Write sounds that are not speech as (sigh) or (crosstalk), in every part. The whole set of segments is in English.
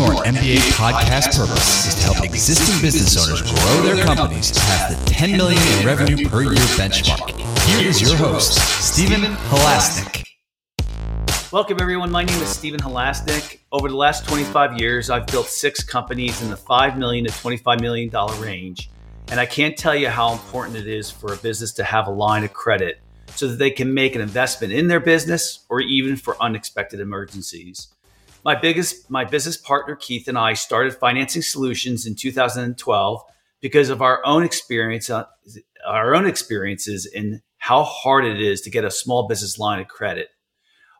Entrepreneur MBA podcast purpose is to help existing business owners grow their companies past the 10 million in revenue per year benchmark. Here is your host, Stephen Halasnik. Welcome, everyone. My name is Stephen Halasnik. Over the last 25 years, I've built six companies in the 5 million to $25 million range. And I can't tell you how important it is for a business to have a line of credit so that they can make an investment in their business or even for unexpected emergencies. My biggest, my business partner Keith and I started Financing Solutions in 2012 because of our own experience, uh, our own experiences in how hard it is to get a small business line of credit.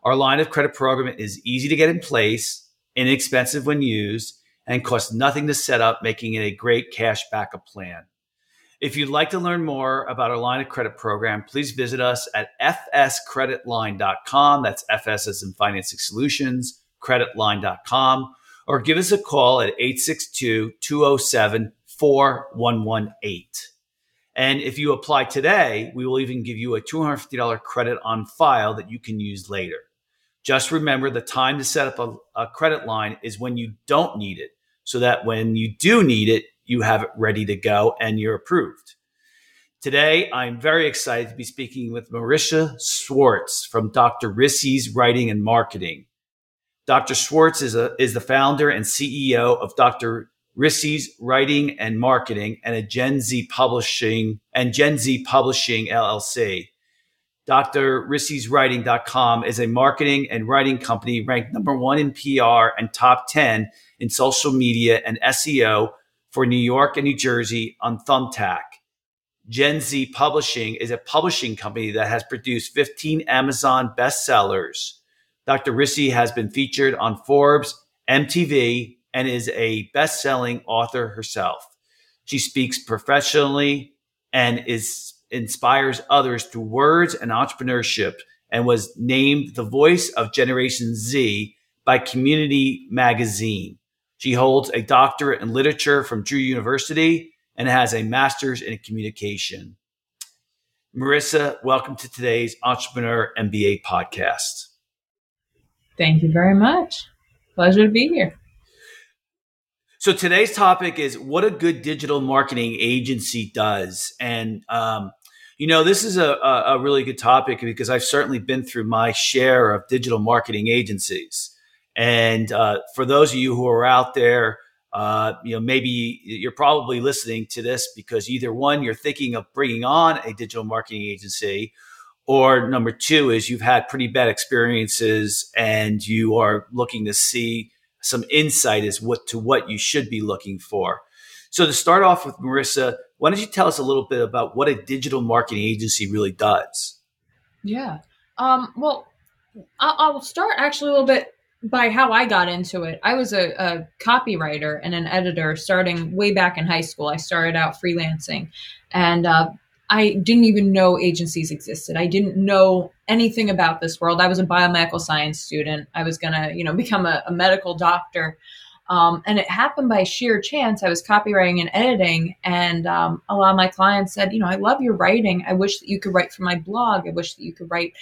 Our line of credit program is easy to get in place, inexpensive when used, and costs nothing to set up, making it a great cash backup plan. If you'd like to learn more about our line of credit program, please visit us at fscreditline.com. That's FS as in Financing Solutions creditline.com or give us a call at 862 207 4118. And if you apply today, we will even give you a $250 credit on file that you can use later. Just remember the time to set up a, a, credit line is when you don't need it, so that when you do need it, you have it ready to go and you're approved. Today, I'm very excited to be speaking with Marissa Schwartz from Dr. Rissy's Writing and Marketing. Dr. Schwartz is, a, is the founder and CEO of Dr. Rissy's Writing and Marketing and a Gen Z Publishing and Gen Z Publishing LLC. Dr. Rissy's Writing.com is a marketing and writing company ranked number one in PR and top 10 in social media and SEO for New York and New Jersey on Thumbtack. Gen Z Publishing is a publishing company that has produced 15 Amazon bestsellers Dr. Rissy has been featured on Forbes, MTV, and is a best selling author herself. She speaks professionally and is inspires others through words and entrepreneurship and was named the voice of Generation Z by Community Magazine. She holds a doctorate in literature from Drew University and has a master's in communication. Marissa, welcome to today's Entrepreneur MBA podcast. Thank you very much. Pleasure to be here. So today's topic is what a good digital marketing agency does, and um, you know this is a, a, really good topic because I've certainly been through my share of digital marketing agencies, and uh, for those of you who are out there, uh, you know maybe you're probably listening to this because either one you're thinking of bringing on a digital marketing agency, or number two is you've had pretty bad experiences and you are looking to see some insight as what to what you should be looking for. So to start off with Marissa, why don't you tell us a little bit about what a digital marketing agency really does? Yeah. Um, well, I'll start actually a little bit by how I got into it. I was a, a, copywriter and an editor starting way back in high school. I started out freelancing, and uh, I didn't even know agencies existed. I didn't know anything about this world. I was a biomedical science student. I was going to, you know, become a, a medical doctor. Um, and it happened by sheer chance. I was copywriting and editing, and um, a lot of my clients said, you know, I love your writing. I wish that you could write for my blog. I wish that you could write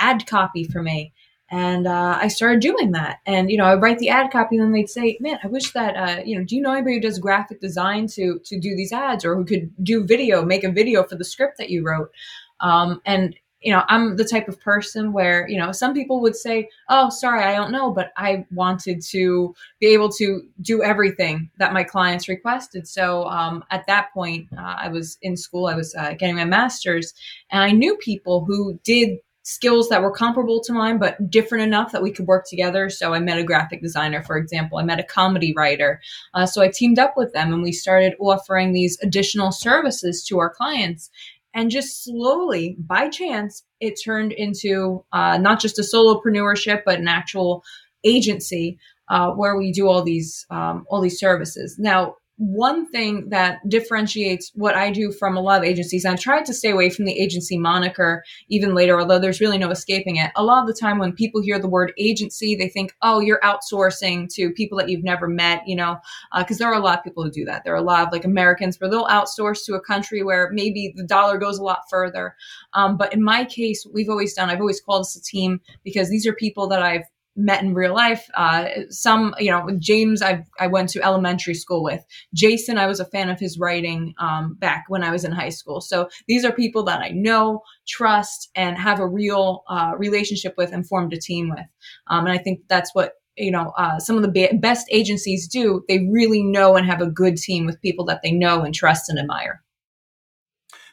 ad copy for me. And uh, I started doing that. And, you know, I write the ad copy and then they'd say, man, I wish that, uh, you know, do you know anybody who does graphic design to, to do these ads or who could do video, make a video for the script that you wrote? Um, and, you know, I'm the type of person where, you know, some people would say, oh, sorry, I don't know, but I wanted to be able to do everything that my clients requested. So um, at that point, uh, I was in school, I was uh, getting my master's, and I knew people who did skills that were comparable to mine, but different enough that we could work together. So I met a graphic designer, for example. I met a comedy writer. Uh, so I teamed up with them and we started offering these additional services to our clients. And just slowly, by chance, it turned into uh, not just a solopreneurship, but an actual agency uh, where we do all these um, all these services. Now, one thing that differentiates what I do from a lot of agencies, I've tried to stay away from the agency moniker even later, although there's really no escaping it. A lot of the time when people hear the word agency, they think, oh, you're outsourcing to people that you've never met, you know, because uh, there are a lot of people who do that. There are a lot of like Americans where they'll outsource to a country where maybe the dollar goes a lot further. Um, but in my case, we've always done, I've always called us a team because these are people that I've met in real life. Uh, some, you know, James, I I went to elementary school with. Jason, I was a fan of his writing um, back when I was in high school. So these are people that I know, trust, and have a real uh, relationship with and formed a team with. Um, and I think that's what you know uh, some of the be- best agencies do. They really know and have a good team with people that they know and trust and admire.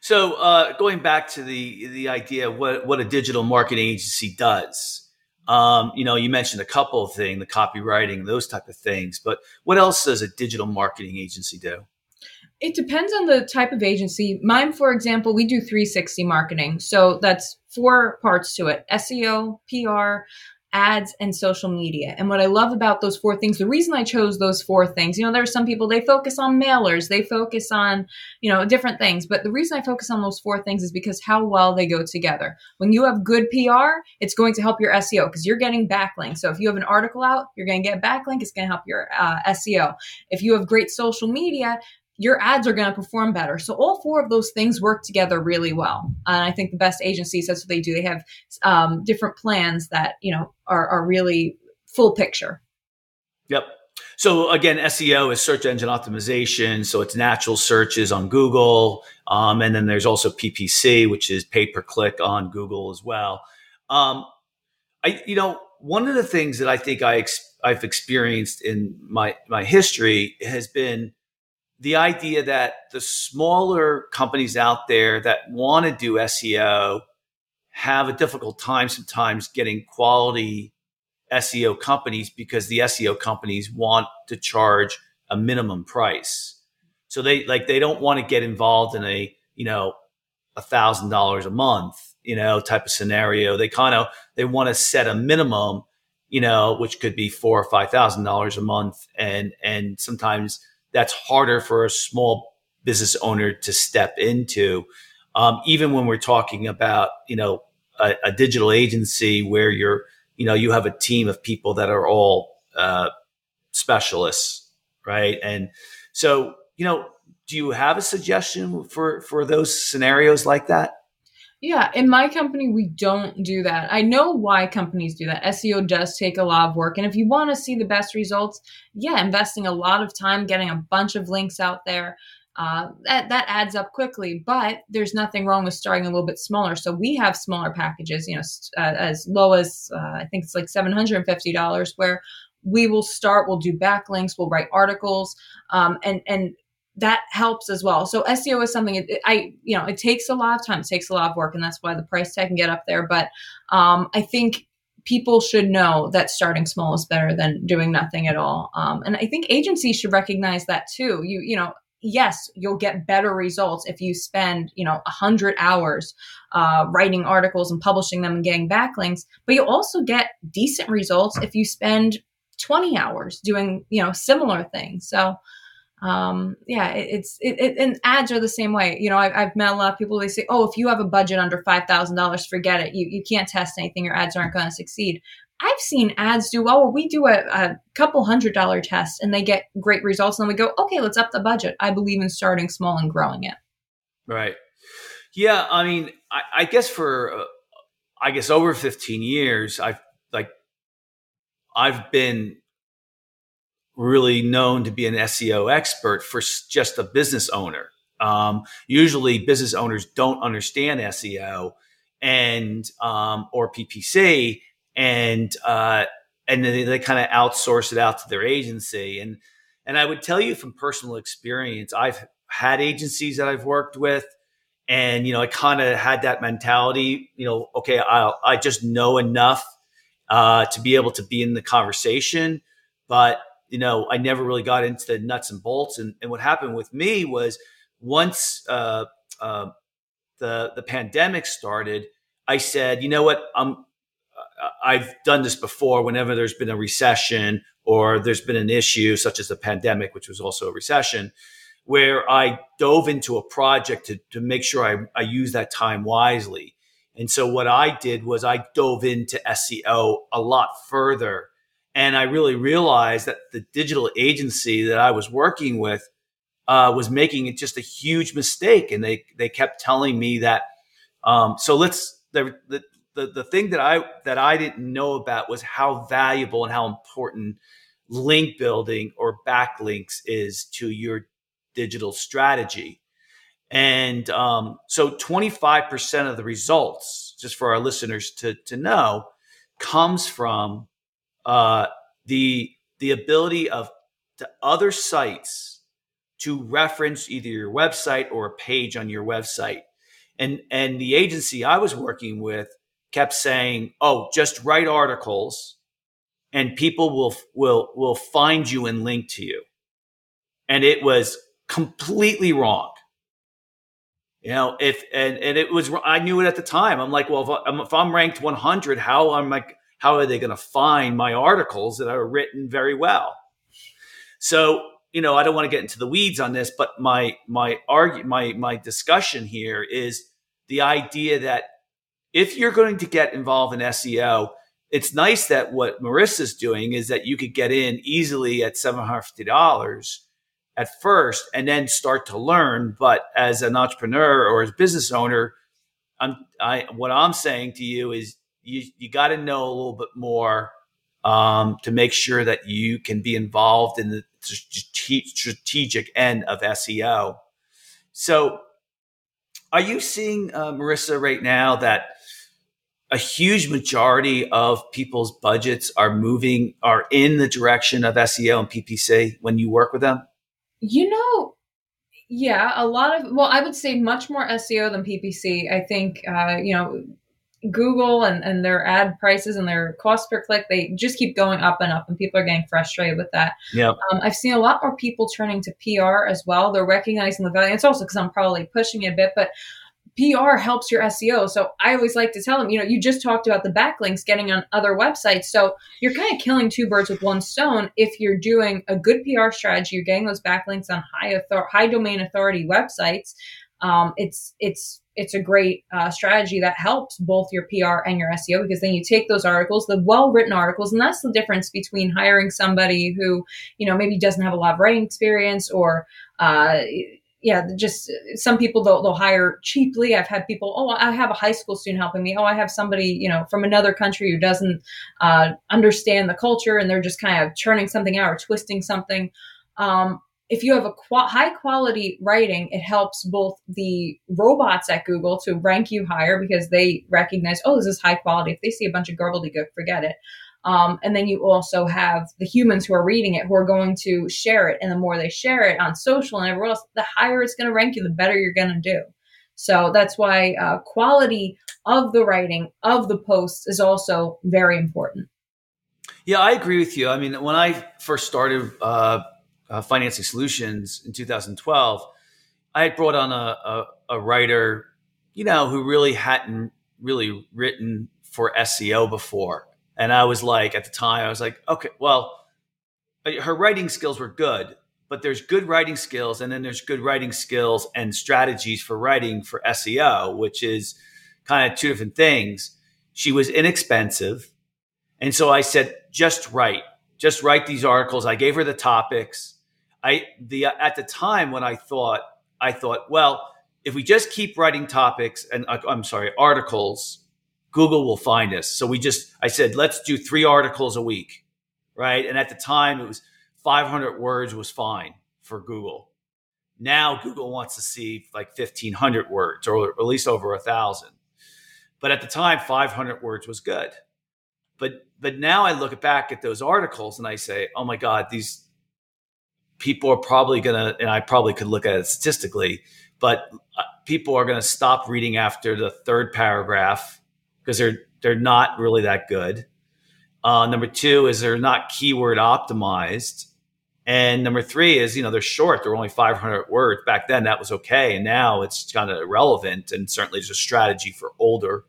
So uh, going back to the the idea of what what a digital marketing agency does, um, you know, you mentioned a couple of things, the copywriting, those type of things. But what else does a digital marketing agency do? It depends on the type of agency. Mine, for example, we do 360 marketing. So that's four parts to it SEO, PR, ads and social media. And what I love about those four things, the reason I chose those four things, you know, there are some people they focus on mailers, they focus on, you know, different things, but the reason I focus on those four things is because how well they go together. When you have good PR, it's going to help your SEO because you're getting backlinks. So if you have an article out, you're going to get backlink, it's going to help your uh, SEO. If you have great social media, your ads are going to perform better. So all four of those things work together really well. And I think the best agencies, that's what they do. They have um, different plans that, you know, are, are really full picture. Yep. So again, SEO is search engine optimization. So it's natural searches on Google. Um, and then there's also PPC, which is pay per click on Google as well. Um, I, you know, one of the things that I think I ex- I've experienced in my, my history has been the idea that the smaller companies out there that want to do SEO have a difficult time sometimes getting quality SEO companies because the SEO companies want to charge a minimum price. So they like they don't want to get involved in a, you know, a thousand dollars a month, you know, type of scenario. They kind of they want to set a minimum, you know, which could be four or five thousand dollars a month. And and sometimes that's harder for a small business owner to step into. Um, even when we're talking about, you know, a, a, digital agency where you're, you know, you have a team of people that are all uh, specialists, right? And so, you know, do you have a suggestion for for those scenarios like that? Yeah, in my company, we don't do that. I know why companies do that. SEO does take a lot of work. And if you want to see the best results, yeah, investing a lot of time getting a bunch of links out there, uh, that, that adds up quickly. But there's nothing wrong with starting a little bit smaller. So we have smaller packages, you know, uh, as low as uh, I think it's like $750, where we will start, we'll do backlinks, we'll write articles, um, and, and that helps as well. So SEO is something it, I, you know, it takes a lot of time, it takes a lot of work, and that's why the price tag can get up there. But um, I think people should know that starting small is better than doing nothing at all. Um, and I think agencies should recognize that too. You, you know, yes, you'll get better results if you spend, you know, a hundred hours uh, writing articles and publishing them and getting backlinks. But you'll also get decent results if you spend 20 hours doing, you know, similar things. So um, yeah, it, it's it, it, and ads are the same way. You know, I, have met a lot of people. They say, "Oh, if you have a budget under five thousand dollars, forget it. You you can't test anything. Your ads aren't going to succeed." I've seen ads do well. We do a, a couple hundred dollar test and they get great results. And then we go, okay, let's up the budget. I believe in starting small and growing it. Right. Yeah. I mean, I, I guess for, uh, I guess over 15 years, I've like, I've been really known to be an SEO expert for just a business owner. Um, usually, business owners don't understand SEO and um, or PPC, and uh, and they, they kind of outsource it out to their agency. And and I would tell you from personal experience, I've had agencies that I've worked with, and you know, I kind of had that mentality. You know, okay, I I just know enough uh, to be able to be in the conversation, but you know, I never really got into the nuts and bolts. And, and what happened with me was once uh, uh, the the pandemic started, I said, you know what, I'm uh, I've done this before. Whenever there's been a recession or there's been an issue such as the pandemic, which was also a recession, where I dove into a project to, to make sure I, I use that time wisely. And so what I did was I dove into SEO a lot further and I really realized that the digital agency that I was working with uh, was making it just a huge mistake. And they, they kept telling me that, um, so let's, the, the, the the thing that I that I didn't know about was how valuable and how important link building or backlinks is to your digital strategy. And um, so 25% of the results, just for our listeners to, to know, comes from uh, the, the ability of the other sites to reference either your website or a page on your website. And, and the agency I was working with kept saying, oh, just write articles and people will, will, will find you and link to you. And it was completely wrong. You know, if and and it was I knew it at the time. I'm like, well, if I'm, if I'm ranked 100, how am I? How are they going to find my articles that are written very well? So you know, I don't want to get into the weeds on this, but my my argue my my discussion here is the idea that if you're going to get involved in SEO, it's nice that what Marissa's doing is that you could get in easily at seven hundred fifty dollars at first and then start to learn. But as an entrepreneur or as a business owner, I'm I what I'm saying to you is you you got to know a little bit more um, to make sure that you can be involved in the strategic end of SEO. So, are you seeing uh, Marissa right now that a huge majority of people's budgets are moving are in the direction of SEO and PPC when you work with them? You know, yeah, a lot of, well, I would say much more SEO than PPC. I think, uh, you know, Google and, and their ad prices and their cost per click, they just keep going up and up, and people are getting frustrated with that. Yeah, Um, I've seen a lot more people turning to PR as well. They're recognizing the value. It's also because I'm probably pushing it a bit, but PR helps your SEO. So I always like to tell them, you know, you just talked about the backlinks getting on other websites. So you're kind of killing two birds with one stone if you're doing a good PR strategy. You're getting those backlinks on high author- high domain authority websites. Um, it's it's it's a great uh, strategy that helps both your PR and your SEO because then you take those articles, the well written articles, and that's the difference between hiring somebody who you know maybe doesn't have a lot of writing experience or uh, yeah, just some people they'll, they'll hire cheaply. I've had people, oh, I have a high school student helping me. Oh, I have somebody, you know, from another country who doesn't uh, understand the culture and they're just kind of churning something out or twisting something. Um, if you have a qu- high quality writing, it helps both the robots at Google to rank you higher because they recognize, oh, this is high quality. If they see a bunch of gobbledygook, forget it. Um, and then you also have the humans who are reading it who are going to share it. And the more they share it on social and everywhere else, the higher it's going to rank you, the better you're going to do. So that's why uh, quality of the writing of the posts is also very important. Yeah, I agree with you. I mean, when I first started uh, uh, Financing Solutions in 2012, I had brought on a, a, a writer, you know, who really hadn't really written for SEO before. And I was like, at the time, I was like, okay, well, her writing skills were good, but there's good writing skills, and then there's good writing skills and strategies for writing for SEO, which is kind of two different things. She was inexpensive. And so I said, just write, just write these articles. I gave her the topics. I, the, at the time when I thought, I thought, well, if we just keep writing topics and uh, I'm sorry, articles, Google will find us. So we just, I said, let's do three articles a week, right? And at the time, it was 500 words was fine for Google. Now Google wants to see like 1,500 words or at least over a thousand. But at the time, 500 words was good. But but now I look back at those articles and I say, oh my God, these people are probably gonna, and I probably could look at it statistically, but uh, people are gonna stop reading after the third paragraph because they're they're not really that good. Uh, number two is they're not keyword optimized. And number three is, you know, they're short. They're only 500 words. Back then, that was okay. And now it's kind of irrelevant. And certainly there's a strategy for older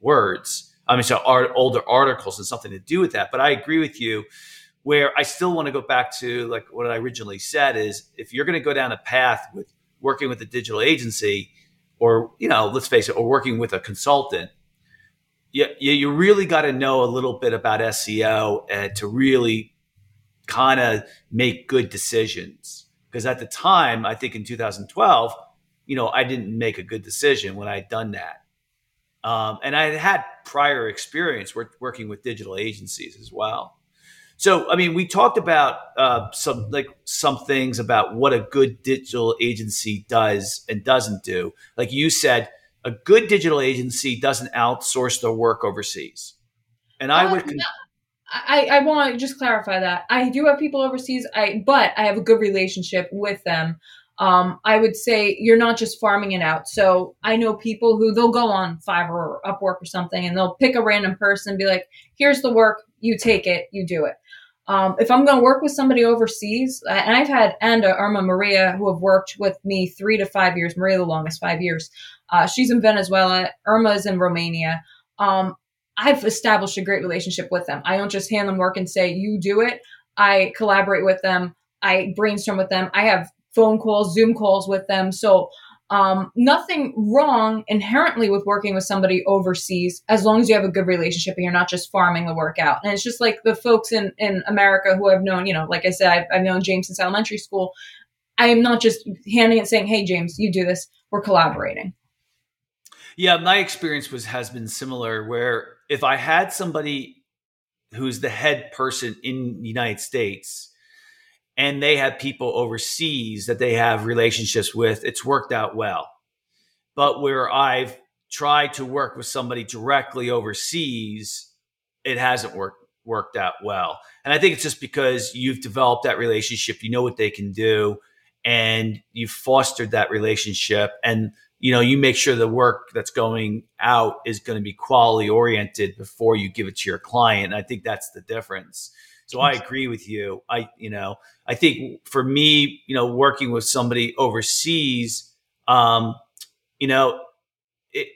words. I mean, so art, older articles and something to do with that. But I agree with you where I still want to go back to like what I originally said is if you're going to go down a path with working with a digital agency or, you know, let's face it, or working with a consultant, you, you really got to know a little bit about SEO and to really kind of make good decisions. Because at the time, I think in 2012, you know, I didn't make a good decision when I had done that. Um, and I had prior experience work, working with digital agencies as well. So, I mean, we talked about uh, some like some things about what a good digital agency does and doesn't do. Like you said, a good digital agency doesn't outsource their work overseas. And I would. Con- I, I want to just clarify that I do have people overseas. I but I have a good relationship with them. Um, I would say you're not just farming it out. So I know people who they'll go on Fiverr or Upwork or something, and they'll pick a random person and be like, "Here's the work. You take it. You do it." Um, if I'm going to work with somebody overseas, and I've had Anda, Irma, Maria, who have worked with me three to five years, Maria the longest, five years. Uh, she's in Venezuela, Irma is in Romania. Um, I've established a great relationship with them. I don't just hand them work and say, you do it. I collaborate with them. I brainstorm with them. I have phone calls, Zoom calls with them. So um, nothing wrong inherently with working with somebody overseas as long as you have a good relationship and you're not just farming the work out. And it's just like the folks in, in America who I've known, you know, like I said, I've, I've known James since elementary school. I am not just handing it saying, hey, James, you do this. We're collaborating. Yeah, my experience was has been similar where if I had somebody who's the head person in the United States and they have people overseas that they have relationships with, it's worked out well. But where I've tried to work with somebody directly overseas, it hasn't worked worked out well. And I think it's just because you've developed that relationship, you know what they can do, and you've fostered that relationship and you know, you make sure the work that's going out is going to be quality oriented before you give it to your client. And I think that's the difference. So I agree with you. I, you know, I think for me, you know, working with somebody overseas, um, you know, it,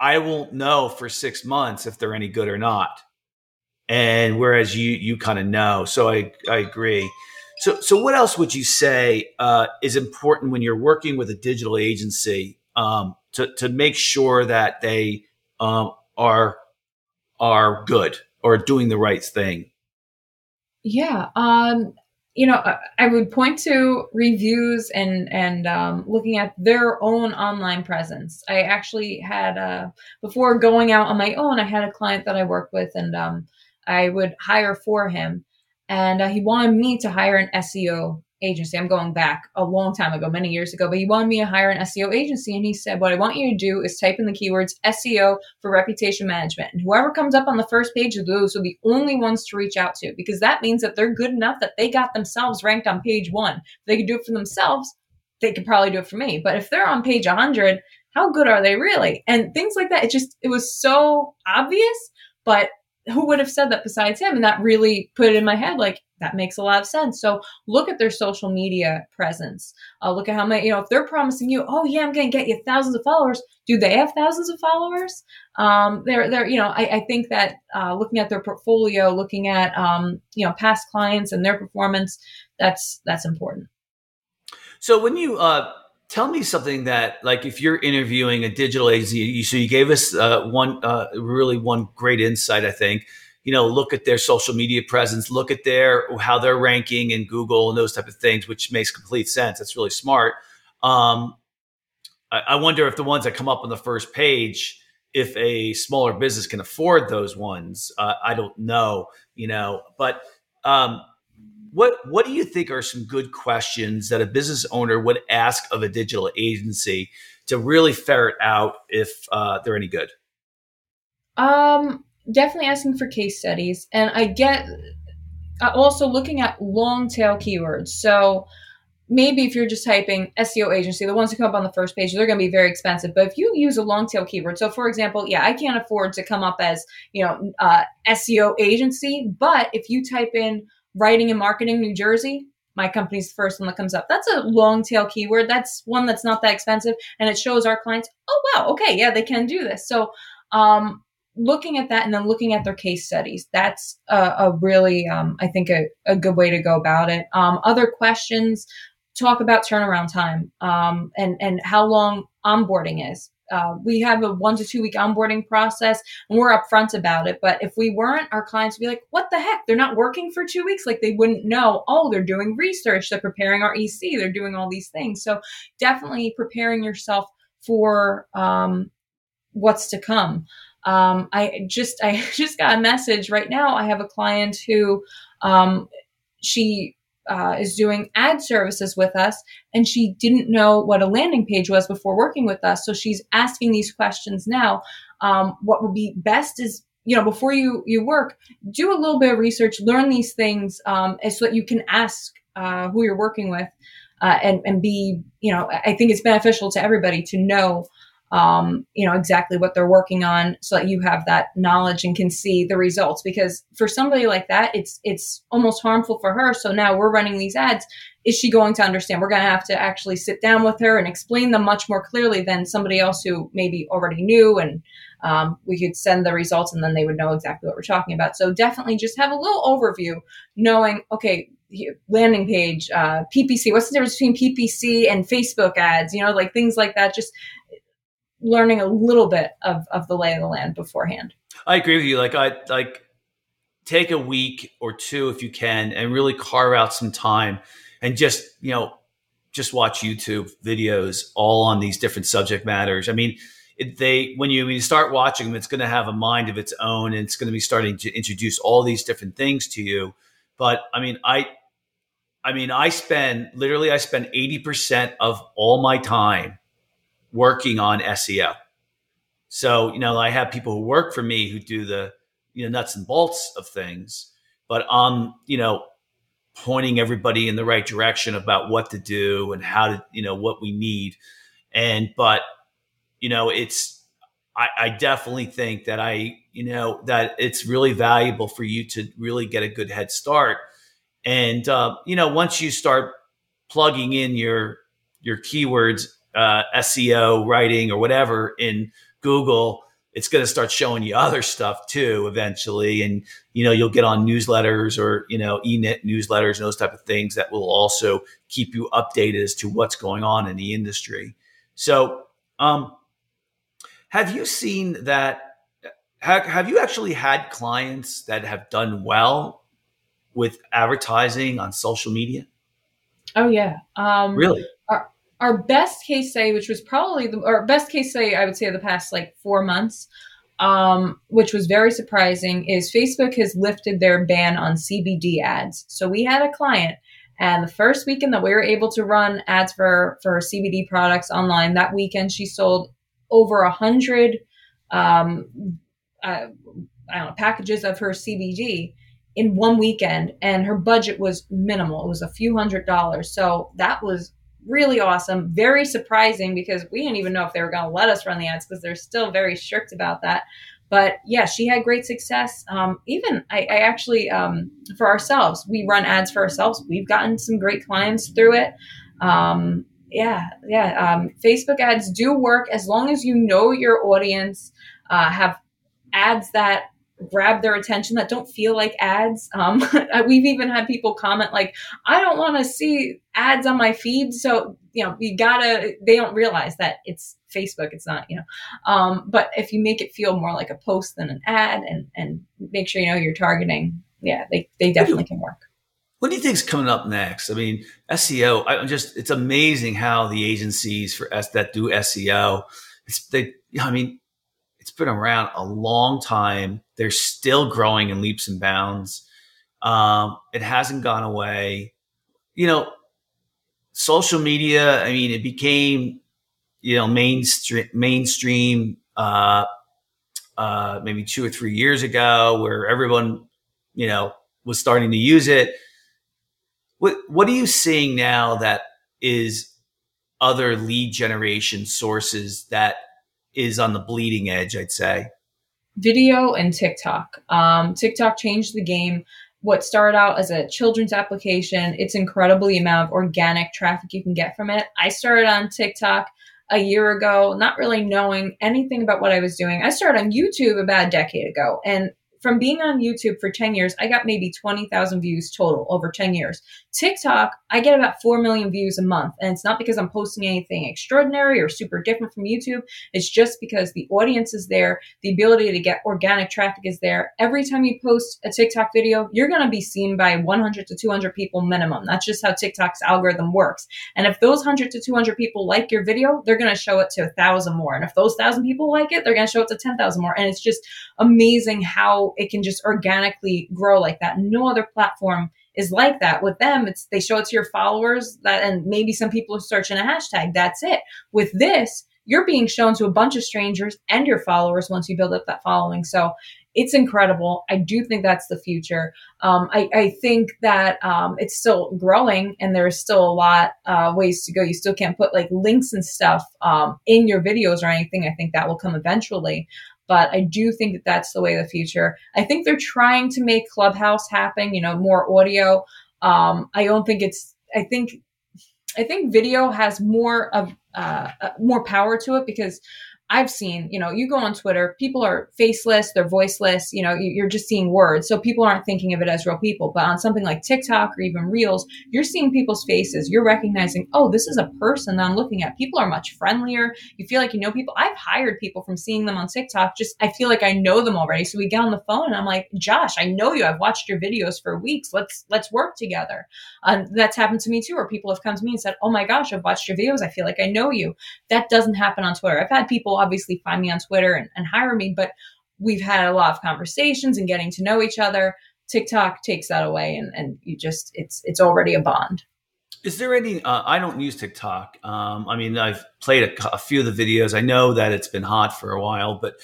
I won't know for six months if they're any good or not. And whereas you, you kind of know. So I, I agree. So, so what else would you say uh, is important when you're working with a digital agency um, to, to make sure that they um, are, are good or doing the right thing? Yeah. Um, you know, I would point to reviews and and um, looking at their own online presence. I actually had uh, before going out on my own, I had a client that I worked with, and um, I would hire for him, and uh, he wanted me to hire an SEO agency. I'm going back a long time ago, many years ago, but he wanted me to hire an SEO agency. And he said, What I want you to do is type in the keywords SEO for reputation management. And whoever comes up on the first page of those are the only ones to reach out to because that means that they're good enough that they got themselves ranked on page one. If they could do it for themselves, they could probably do it for me. But if they're on page 100, how good are they really? And things like that. It just, it was so obvious, but who would have said that besides him? And that really put it in my head like, that makes a lot of sense. So look at their social media presence. Uh, look at how many, you know, if they're promising you, oh yeah, I'm going to get you thousands of followers. Do they have thousands of followers? Um, they're, they're, you know, I, I think that uh, looking at their portfolio, looking at, um, you know, past clients and their performance, that's that's important. So when you uh, tell me something that like if you're interviewing a digital agency so you gave us uh, one uh, really one great insight i think. You know look at their social media presence look at their how they're ranking in google and those type of things which makes complete sense. That's really smart. Um, I, I wonder if the ones that come up on the first page if a smaller business can afford those ones uh, i don't know you know but um, what what do you think are some good questions that a business owner would ask of a digital agency to really ferret out if uh, they're any good? Um, definitely asking for case studies, and I get uh, also looking at long tail keywords. So maybe if you're just typing SEO agency, the ones that come up on the first page, they're going to be very expensive. But if you use a long tail keyword, so for example, yeah, I can't afford to come up as you know uh, SEO agency, but if you type in writing and marketing New Jersey, my company's the first one that comes up. That's a long tail keyword. That's one that's not that expensive. And it shows our clients, oh, wow, okay, yeah, they can do this. So, um, looking at that and then looking at their case studies, that's a, a really, um, I think, a, a, good way to go about it. Um, other questions talk about turnaround time um, and, and how long onboarding is. Uh, we have a one to two week onboarding process and we're upfront about it. But if we weren't, our clients would be like, what the heck? They're not working for two weeks. Like they wouldn't know, oh, they're doing research, they're preparing our EC, they're doing all these things. So definitely preparing yourself for um, what's to come. Um, I just (laughs) I just got a message right now. I have a client who um, she uh, is doing ad services with us, and she didn't know what a landing page was before working with us. So she's asking these questions now. Um, what would be best is you know before you you work, do a little bit of research, learn these things, um, so that you can ask uh, who you're working with, uh, and and be you know I think it's beneficial to everybody to know um, you know exactly what they're working on so that you have that knowledge and can see the results. Because for somebody like that it's it's almost harmful for her. So now we're running these ads. Is she going to understand? We're going to have to actually sit down with her and explain them much more clearly than somebody else who maybe already knew and um, we could send the results and then they would know exactly what we're talking about. So definitely just have a little overview knowing okay landing page uh, ppc what's the difference between ppc and facebook ads? You know like things like that. Just learning a little bit of, of the lay of the land beforehand. I agree with you. Like I like take a week or two if you can and really carve out some time and just, you know, just watch YouTube videos all on these different subject matters. I mean, it, they when you when you start watching them, it's going to have a mind of its own, and it's going to be starting to introduce all these different things to you. But I mean, I, I mean, I spend literally I spend eighty percent of all my time working on SEO. So, you know, I have people who work for me who do the, you know, nuts and bolts of things, but I'm, you know, pointing everybody in the right direction about what to do and how to, you know, what we need. And, but, you know, it's, I, I definitely think that I, you know, that it's really valuable for you to really get a good head start. And, uh, you know, once you start plugging in your, your keywords uh, SEO writing or whatever in Google, it's going to start showing you other stuff too eventually. And, you know, you'll get on newsletters or, you know, eNet newsletters and those type of things that will also keep you updated as to what's going on in the industry. So, um, have you seen that? Have, have you actually had clients that have done well with advertising on social media? Oh yeah. Um, really? our best case say, which was probably the or best case say I would say of the past like four months, um, which was very surprising, is Facebook has lifted their ban on CBD ads. So we had a client, and the first weekend that we were able to run ads for for CBD products online, that weekend she sold over a hundred, um, uh, I don't know, packages of her CBD in one weekend, and her budget was minimal. It was a few hundred dollars. So that was really awesome. Very surprising because we didn't even know if they were going to let us run the ads because they're still very strict about that. But yeah, she had great success. Um, even I, I actually, um, for ourselves, we run ads for ourselves. We've gotten some great clients through it. Um, yeah, yeah. Um, Facebook ads do work as long as you know your audience, uh, have ads that grab their attention that don't feel like ads. Um, (laughs) we've even had people comment like, "I don't want to see ads on my feed." So you know, you gotta. They don't realize that it's Facebook. It's not you know. Um, but if you make it feel more like a post than an ad, and and make sure you know you're targeting, yeah, they they definitely can work. What do you think is coming up next? I mean, SEO. I'm just it's amazing how the agencies for S that do SEO. It's they. I mean, it's been around a long time. They're still growing in leaps and bounds. Um, it hasn't gone away. You know, social media. I mean, it became you know mainstream mainstream uh, uh, maybe two or three years ago, where everyone you know was starting to use it. What what are you seeing now that is other lead generation sources that is on the bleeding edge, I'd say. Video and TikTok. Um, TikTok changed the game. What started out as a children's application, it's incredibly amount of organic traffic you can get from it. I started on TikTok a year ago, not really knowing anything about what I was doing. I started on YouTube about a decade ago, and from being on YouTube for 10 years, I got maybe 20,000 views total over 10 years. TikTok, I get about 4 million views a month. And it's not because I'm posting anything extraordinary or super different from YouTube. It's just because the audience is there, the ability to get organic traffic is there. Every time you post a TikTok video, you're going to be seen by 100 to 200 people minimum. That's just how TikTok's algorithm works. And if those 100 to 200 people like your video, they're going to show it to a thousand more. And if those thousand people like it, they're going to show it to 10,000 more. And it's just amazing how it can just organically grow like that. No other platform is like that. With them, it's they show it to your followers that, and maybe some people are searching a hashtag. That's it. With this, you're being shown to a bunch of strangers and your followers once you build up that following. So it's incredible. I do think that's the future. Um, I, I, think that um, it's still growing and there's still a lot uh, ways to go. You still can't put like links and stuff um, in your videos or anything. I think that will come eventually. But I do think that that's the way of the future. I think they're trying to make Clubhouse happen, you know, more audio. Um, I don't think it's, I think, I think video has more of uh, uh more power to it because I've seen, you know, you go on Twitter, people are faceless, they're voiceless, you know, you're just seeing words. So people aren't thinking of it as real people. But on something like TikTok or even Reels, you're seeing people's faces. You're recognizing, oh, this is a person that I'm looking at. People are much friendlier. You feel like you know people. I've hired people from seeing them on TikTok. Just, I feel like I know them already. So we get on the phone and I'm like, Josh, I know you. I've watched your videos for weeks. Let's, let's work together. Um, that's happened to me too, where people have come to me and said, oh my gosh, I've watched your videos. I feel like I know you. That doesn't happen on Twitter. I've had people obviously find me on Twitter and, and hire me, but we've had a lot of conversations and getting to know each other. TikTok takes that away, and, and you just it's it's already a bond. Is there any? Uh, I don't use TikTok. Um, I mean, I've played a, a, few of the videos. I know that it's been hot for a while, but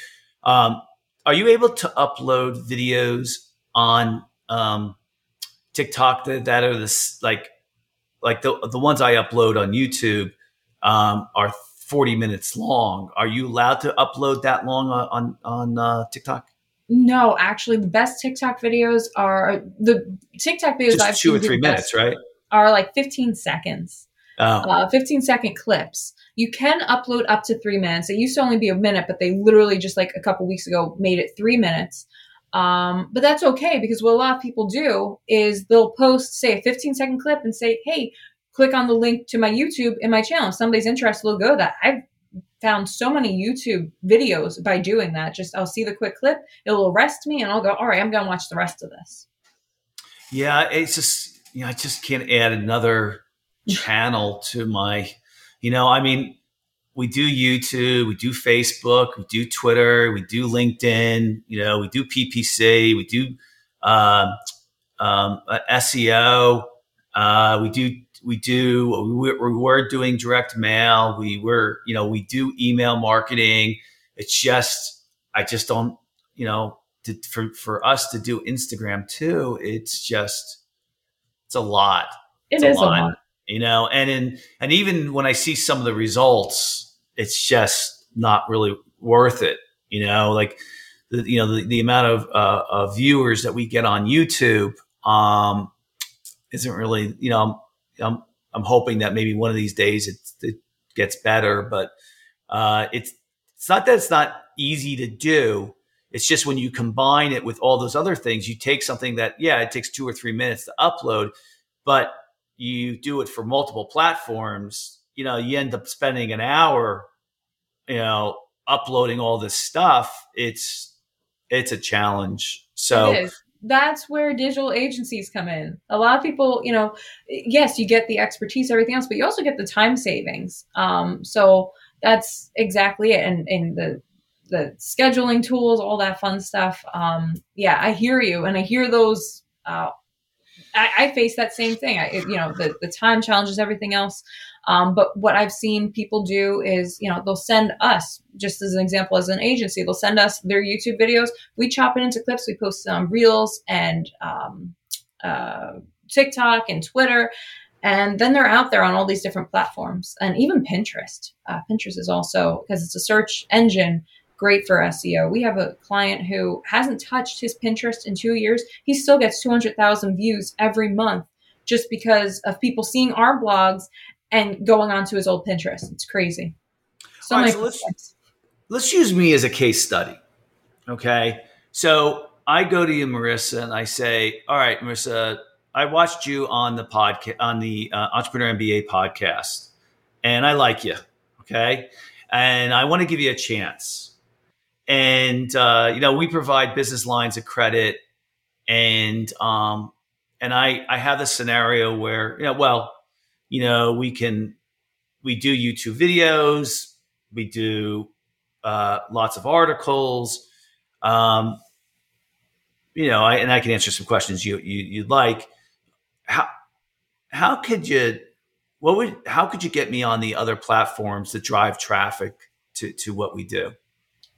um, are you able to upload videos on um, TikTok that, that are this like like the the ones I upload on YouTube um, are 40 minutes long. Are you allowed to upload that long on on, on uh, TikTok? No, actually, the best TikTok videos are the TikTok videos. Just I've two or three minutes, right? Are like 15 seconds. Oh. Uh, 15 second clips. You can upload up to three minutes. It used to only be a minute, but they literally just like a couple weeks ago made it three minutes. Um, but that's okay because what a lot of people do is they'll post, say, a 15 second clip and say, hey, click on the link to my YouTube in my channel. If somebody's interested, they'll go that. I've found so many YouTube videos by doing that. Just I'll see the quick clip, it'll arrest me, and I'll go, all right, I'm going to watch the rest of this. Yeah, it's just you know, I just can't add another (laughs) channel to my, you know, I mean, we do YouTube, we do Facebook, we do Twitter, we do LinkedIn, you know, we do PPC, we do uh, um, uh, SEO, uh, we do we do we, we were doing direct mail. We were you know we do email marketing. It's just i just don't you know to, for for us to do instagram too it's just it's a lot. It's it is a lot, a lot. you know and in and even when i see some of the results it's just not really worth it you know like the you know the, the amount of, uh, of viewers that we get on youtube um isn't really you know I'm I'm hoping that maybe one of these days it, it gets better, but uh, it's it's not that it's not easy to do. It's just when you combine it with all those other things, you take something that yeah, it takes two or three minutes to upload, but you do it for multiple platforms. You know, you end up spending an hour, you know, uploading all this stuff. It's it's a challenge. So that's where digital agencies come in. A lot of people, you know, yes, you get the expertise, everything else, but you also get the time savings. Um, so that's exactly it. And, and the the scheduling tools, all that fun stuff. Um, yeah, I hear you, and I hear those. Uh, I, I, face that same thing. I, you know, the the time challenges, everything else. Um, but what I've seen people do is, you know, they'll send us, just as an example, as an agency, they'll send us their YouTube videos. We chop it into clips. We post some reels and um, uh, TikTok and Twitter. And then they're out there on all these different platforms and even Pinterest. Uh, Pinterest is also, because it's a search engine, great for SEO. We have a client who hasn't touched his Pinterest in two years. He still gets 200,000 views every month just because of people seeing our blogs and going on to his old Pinterest. It's crazy. So, right, so let's, let's use me as a case study. Okay. So I go to you, Marissa, and I say, "All right, Marissa, I watched you on the podcast on the uh, Entrepreneur MBA podcast, and I like you, okay, and I want to give you a chance." And uh, you know, we provide business lines of credit, and um, and I I have a scenario where you know, well, you know, we can we do YouTube videos, we do uh, lots of articles. Um, you know, I, and I can answer some questions you, you you'd like. How how could you? What would? How could you get me on the other platforms that drive traffic to to what we do?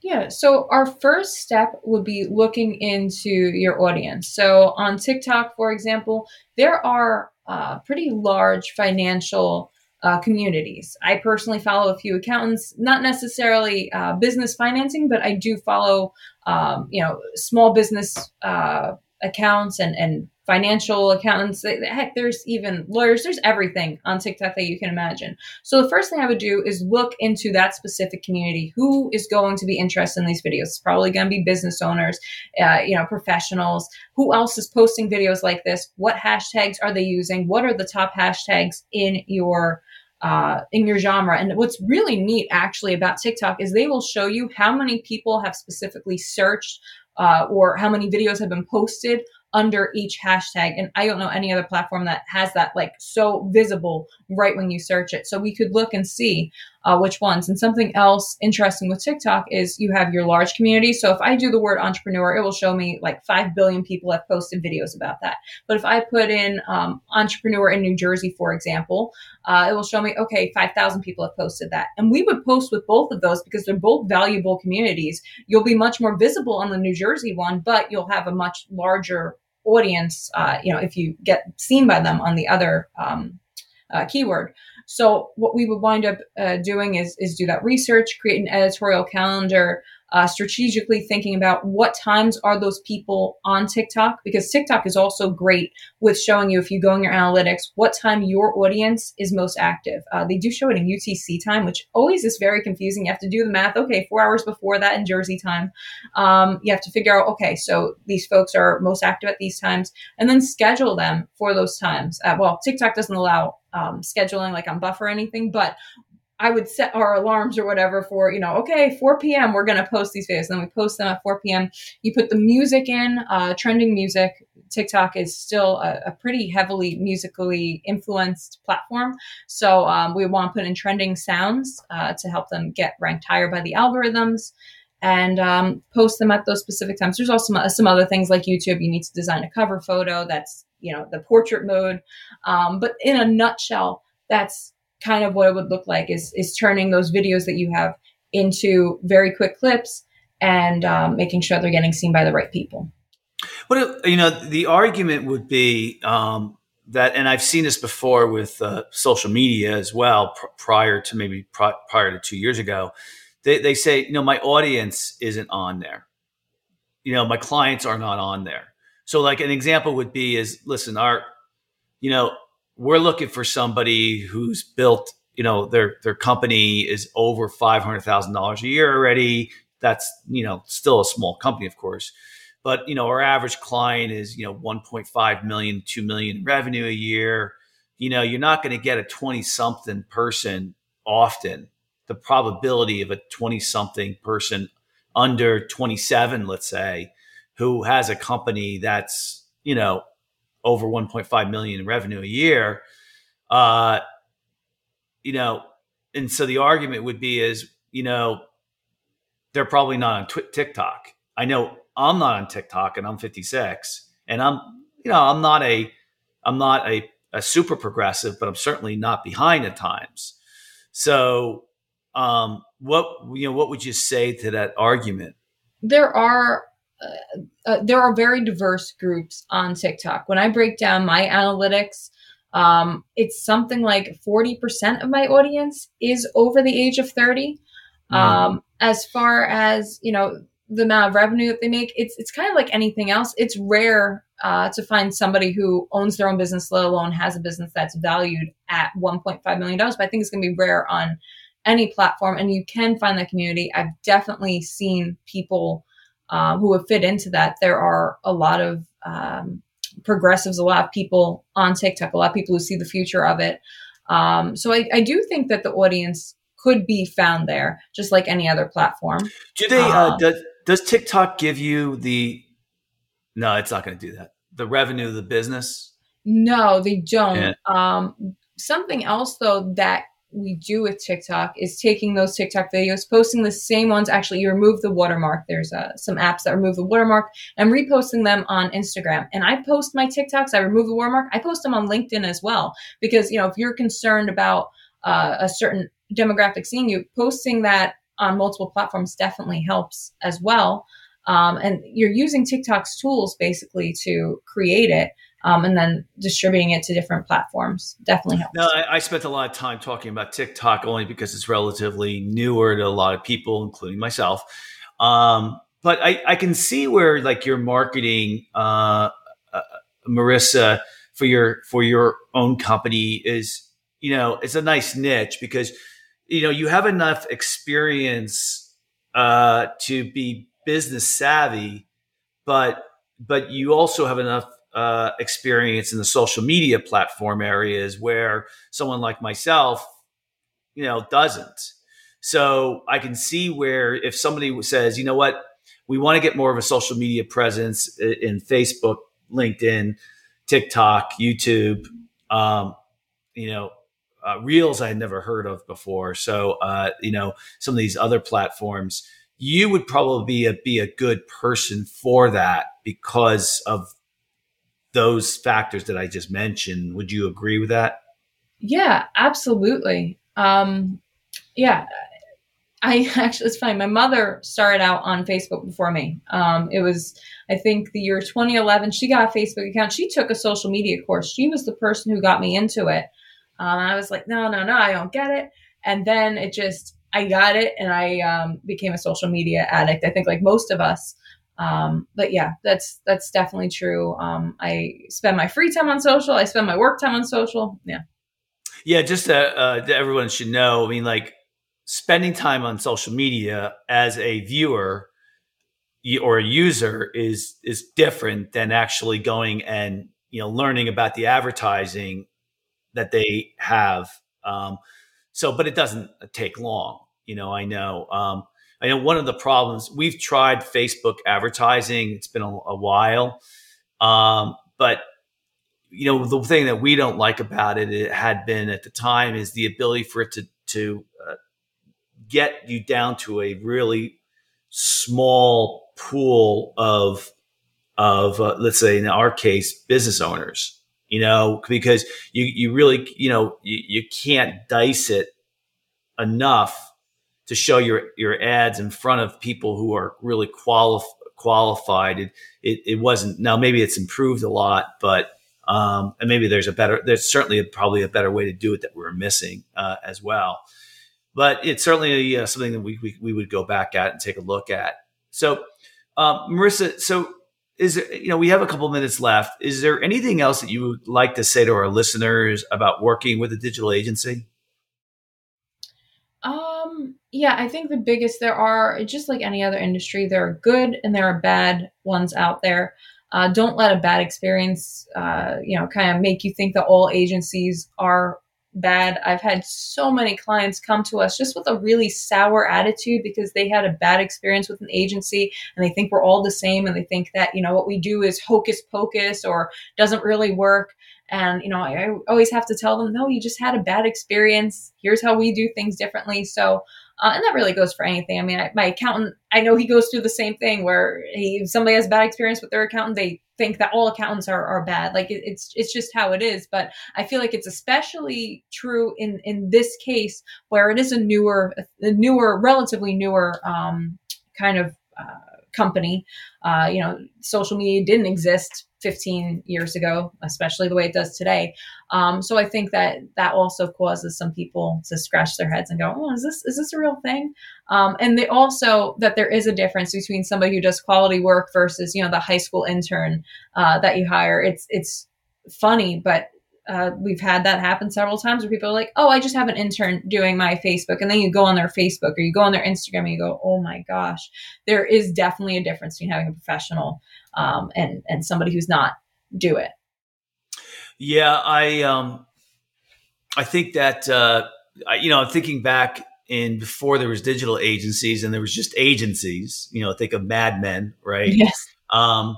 Yeah, so our first step would be looking into your audience. So on TikTok, for example, there are uh, pretty large financial uh, communities. I personally follow a few accountants, not necessarily uh, business financing, but I do follow, um, you know, small business uh, accounts and, and financial accountants. Heck, there's even lawyers. There's everything on TikTok that you can imagine. So the first thing I would do is look into that specific community. Who is going to be interested in these videos? It's probably going to be business owners, uh, you know, professionals. Who else is posting videos like this? What hashtags are they using? What are the top hashtags in your uh, in your genre. And what's really neat actually about TikTok is they will show you how many people have specifically searched uh, or how many videos have been posted under each hashtag. And I don't know any other platform that has that like so visible right when you search it. So we could look and see uh, which ones. And something else interesting with TikTok is you have your large community. So if I do the word entrepreneur, it will show me like 5 billion people have posted videos about that. But if I put in um, entrepreneur in New Jersey, for example, uh, it will show me, okay, 5,000 people have posted that. And we would post with both of those because they're both valuable communities. You'll be much more visible on the New Jersey one, but you'll have a much larger audience, uh, you know, if you get seen by them on the other um, uh, keyword. So what we would wind up uh, doing is is do that research, create an editorial calendar, uh, strategically thinking about what times are those people on TikTok because TikTok is also great with showing you if you go in your analytics what time your audience is most active. Uh, they do show it in UTC time, which always is very confusing. You have to do the math. Okay, four hours before that in Jersey time, um, you have to figure out okay, so these folks are most active at these times, and then schedule them for those times. Uh, well, TikTok doesn't allow um, scheduling like on Buff or anything, but I would set our alarms or whatever for, you know, okay, 4 p.m. we're going to post these videos. And then we post them at 4 p.m. You put the music in, uh, trending music. TikTok is still a, a pretty heavily musically influenced platform. So um, we want to put in trending sounds uh, to help them get ranked higher by the algorithms and um, post them at those specific times. There's also some, some other things like YouTube. You need to design a cover photo that's, you know, the portrait mode. Um, but in a nutshell, that's kind of what it would look like is is turning those videos that you have into very quick clips and um, making sure they're getting seen by the right people. Well, you know, the argument would be um, that, and I've seen this before with uh, social media as well, pr- prior to maybe pr- prior to two years ago. They, they say, you know, my audience isn't on there. You know, my clients are not on there. So, like an example would be is, listen, our, you know, we're looking for somebody who's built, you know, their their company is over five hundred thousand dollars a year already. That's you know still a small company, of course, but you know our average client is you know 1.5 million, 2 million revenue a year. You know, you're not going to get a 20 something person often. The probability of a 20 something person under 27, let's say, who has a company that's you know over 1.5 million in revenue a year. Uh, you know, and so the argument would be is, you know, they're probably not on tw- TikTok. I know I'm not on TikTok and I'm 56 and I'm, you know, I'm not a, I'm not a, a super progressive, but I'm certainly not behind at times. So, um, what, you know, what would you say to that argument? There are uh, there are very diverse groups on TikTok. When I break down my analytics, um, it's something like 40% of my audience is over the age of 30. Mm. Um, as far as, you know, the amount of revenue that they make, it's, it's kind of like anything else. It's rare uh, to find somebody who owns their own business, let alone has a business that's valued at $1.5 million. But I think it's going to be rare on any platform. And you can find that community. I've definitely seen people um, who would fit into that. There are a lot of um, progressives, a lot of people on TikTok, a lot of people who see the future of it. Um, so I, I, do think that the audience could be found there, just like any other platform. Do they? Uh, um, does, does TikTok give you the? No, it's not going to do that. The revenue of the business. No, they don't. Yeah. Um, something else though that we do with TikTok is taking those TikTok videos, posting the same ones. Actually, you remove the watermark. There's uh, some apps that remove the watermark and reposting them on Instagram. And I post my TikToks. I remove the watermark. I post them on LinkedIn as well because you know if you're concerned about uh, a certain demographic seeing you, posting that on multiple platforms definitely helps as well. Um, and you're using TikTok's tools basically to create it um, and then distributing it to different platforms definitely helps. No, I, I, spent a lot of time talking about TikTok only because it's relatively newer to a lot of people, including myself. Um, but I, I, can see where like your marketing, uh, uh, Marissa, for your for your own company is, you know, it's a nice niche because you know you have enough experience uh, to be business savvy, but but you also have enough uh, experience in the social media platform areas where someone like myself, you know, doesn't. So I can see where if somebody says, you know what, we want to get more of a social media presence in Facebook, LinkedIn, TikTok, YouTube, um, you know, uh, Reels I had never heard of before. So, uh, you know, some of these other platforms, you would probably be a, be a good person for that because of those factors that I just mentioned. Would you agree with that? Yeah, absolutely. Um, yeah, I (laughs) actually, it's funny. My mother started out on Facebook before me. Um, it was, I think, the year 2011. She got a Facebook account. She took a social media course. She was the person who got me into it. Um, I was like, no, no, no, I don't get it. And then it just, I got it and I um, became a social media addict. I think, like most of us. Um, but yeah, that's that's definitely true. Um, I spend my free time on social. I spend my work time on social. Yeah. Yeah, just uh, uh, everyone should know. I mean, like spending time on social media as a viewer or a user is is different than actually going and you know learning about the advertising that they have. Um, so, but it doesn't take long. You know, I know. Um, I know one of the problems we've tried Facebook advertising. It's been a, a while, um, but you know the thing that we don't like about it, it had been at the time, is the ability for it to to uh, get you down to a really small pool of of uh, let's say in our case business owners you know because you you really you know you, you can't dice it enough to show your your ads in front of people who are really quali- qualified. It, it, it wasn't now maybe it's improved a lot, but um, and maybe there's a better there's certainly a, probably a better way to do it that we're missing uh, as well. But it's certainly uh, something that we, we, we would go back at and take a look at. So, um, Marissa, so is there, you know we have a couple minutes left. Is there anything else that you would like to say to our listeners about working with a digital agency? Yeah, I think the biggest there are, just like any other industry, there are good and there are bad ones out there. Uh, don't let a bad experience, uh, you know, kind of make you think that all agencies are bad. I've had so many clients come to us just with a really sour attitude because they had a bad experience with an agency and they think we're all the same and they think that, you know, what we do is hocus pocus or doesn't really work. And, you know, I, I always have to tell them, no, you just had a bad experience. Here's how we do things differently. So, uh, and that really goes for anything. I mean, I, my accountant, I know he goes through the same thing where he, somebody has bad experience with their accountant, they think that all accountants are, are bad. Like it, it's, it's just how it is. But I feel like it's especially true in, in this case where it is a newer, a newer, relatively newer, um, kind of, uh, company. Uh, you know, social media didn't exist 15 years ago, especially the way it does today. Um, so I think that that also causes some people to scratch their heads and go, "Oh, is this is this a real thing?" Um, and they also that there is a difference between somebody who does quality work versus you know the high school intern uh, that you hire. It's it's funny, but uh, we've had that happen several times where people are like, "Oh, I just have an intern doing my Facebook," and then you go on their Facebook or you go on their Instagram and you go, "Oh my gosh, there is definitely a difference between having a professional um, and and somebody who's not do it." Yeah, I um, I think that uh, I, you know, thinking back in before there was digital agencies and there was just agencies. You know, think of Mad Men, right? Yes. Um,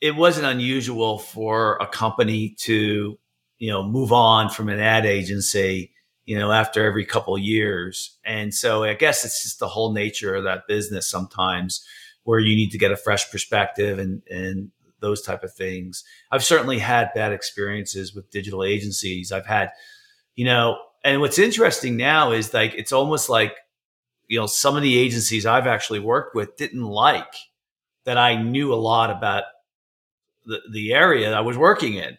it wasn't unusual for a company to, you know, move on from an ad agency, you know, after every couple years. And so I guess it's just the whole nature of that business sometimes where you need to get a fresh perspective and, and those type of things. I've certainly had bad experiences with digital agencies. I've had, you know, and what's interesting now is like, it's almost like, you know, some of the agencies I've actually worked with didn't like that I knew a lot about the, the area I was working in.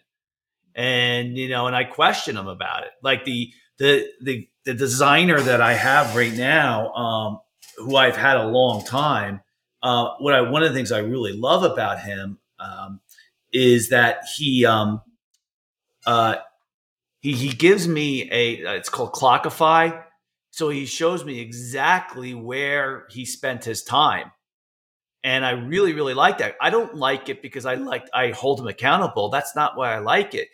And, you know, and I question them about it. Like the, the, the, the designer that I have right now, um, who I've had a long time, uh, what I, one of the things I really love about him, um, is that he, um, uh, he, he gives me a, it's called Clockify. So he shows me exactly where he spent his time and I really, really like that. I don't like it because I like I hold them accountable. That's not why I like it.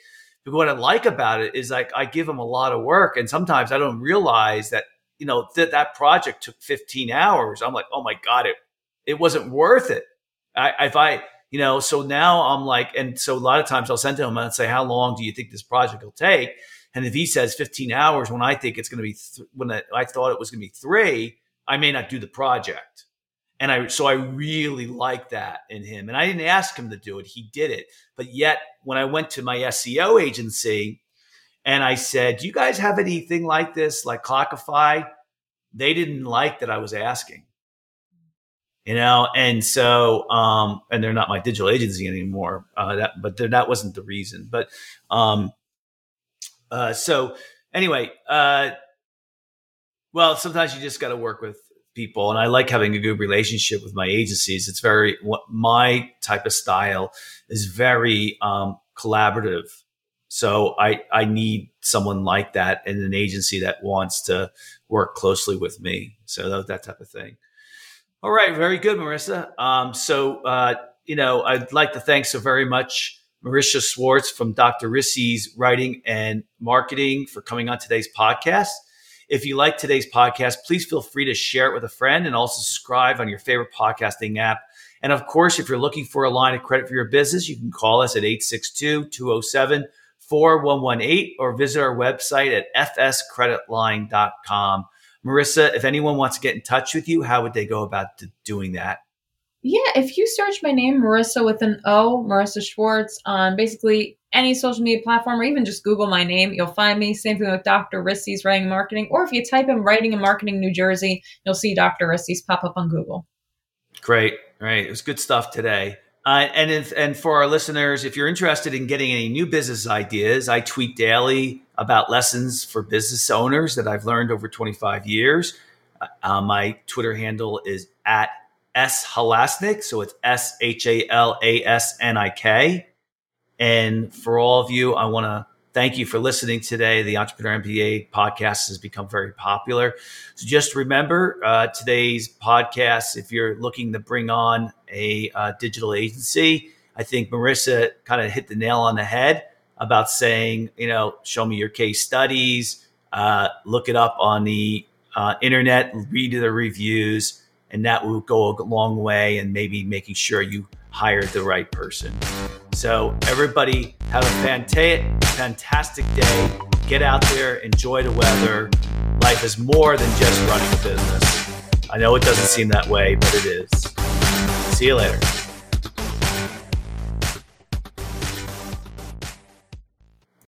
But what I like about it is like I give them a lot of work, and sometimes I don't realize that you know that that project took 15 hours. I'm like, oh my god, it it wasn't worth it. I, if I you know, so now I'm like, and so a lot of times I'll send to him and say, how long do you think this project will take? And if he says 15 hours, when I think it's going to be, th- when I, I thought it was going to be three, I may not do the project and I, so I really like that in him. And I didn't ask him to do it. He did it. But yet when I went to my SEO agency and I said, do you guys have anything like this, like Clockify? They didn't like that I was asking, you know? And so, um, and they're not my digital agency anymore. Uh, that, but that wasn't the reason. But, um, uh, so anyway, uh, well, sometimes you just got to work with people and I like having a good relationship with my agencies. It's very what my type of style is very um, collaborative. So I I need someone like that in an agency that wants to work closely with me. So that, that type of thing. All right, very good, Marissa. Um, so uh, you know, I'd like to thank so very much Marissa Schwartz from Dr. Rissi's Writing and Marketing for coming on today's podcast. If you like today's podcast, please feel free to share it with a friend and also subscribe on your favorite podcasting app. And of course, if you're looking for a line of credit for your business, you can call us at 862 207 4118 or visit our website at fscreditline.com. Marissa, if anyone wants to get in touch with you, how would they go about doing that? Yeah, if you search my name, Marissa with an O, Marissa Schwartz, on basically any social media platform or even just Google my name, you'll find me. Same thing with Dr. Rissi's Writing Marketing. Or if you type in Writing and Marketing New Jersey, you'll see Dr. Rissi's pop up on Google. Great. Right. It was good stuff today. Uh, and if, and for our listeners, if you're interested in getting any new business ideas, I tweet daily about lessons for business owners that I've learned over 25 years. Uh, my Twitter handle is at S Halasnik. So it's S H A L A S N I K. And for all of you, I want to thank you for listening today. The Entrepreneur MBA podcast has become very popular. So just remember uh, today's podcast, if you're looking to bring on a uh, digital agency, I think Marissa kind of hit the nail on the head about saying, you know, show me your case studies, uh, look it up on the uh, internet, read the reviews, and that will go a long way and maybe making sure you hire the right person. So, everybody, have a fanta- fantastic day. Get out there, enjoy the weather. Life is more than just running a business. I know it doesn't seem that way, but it is. See you later.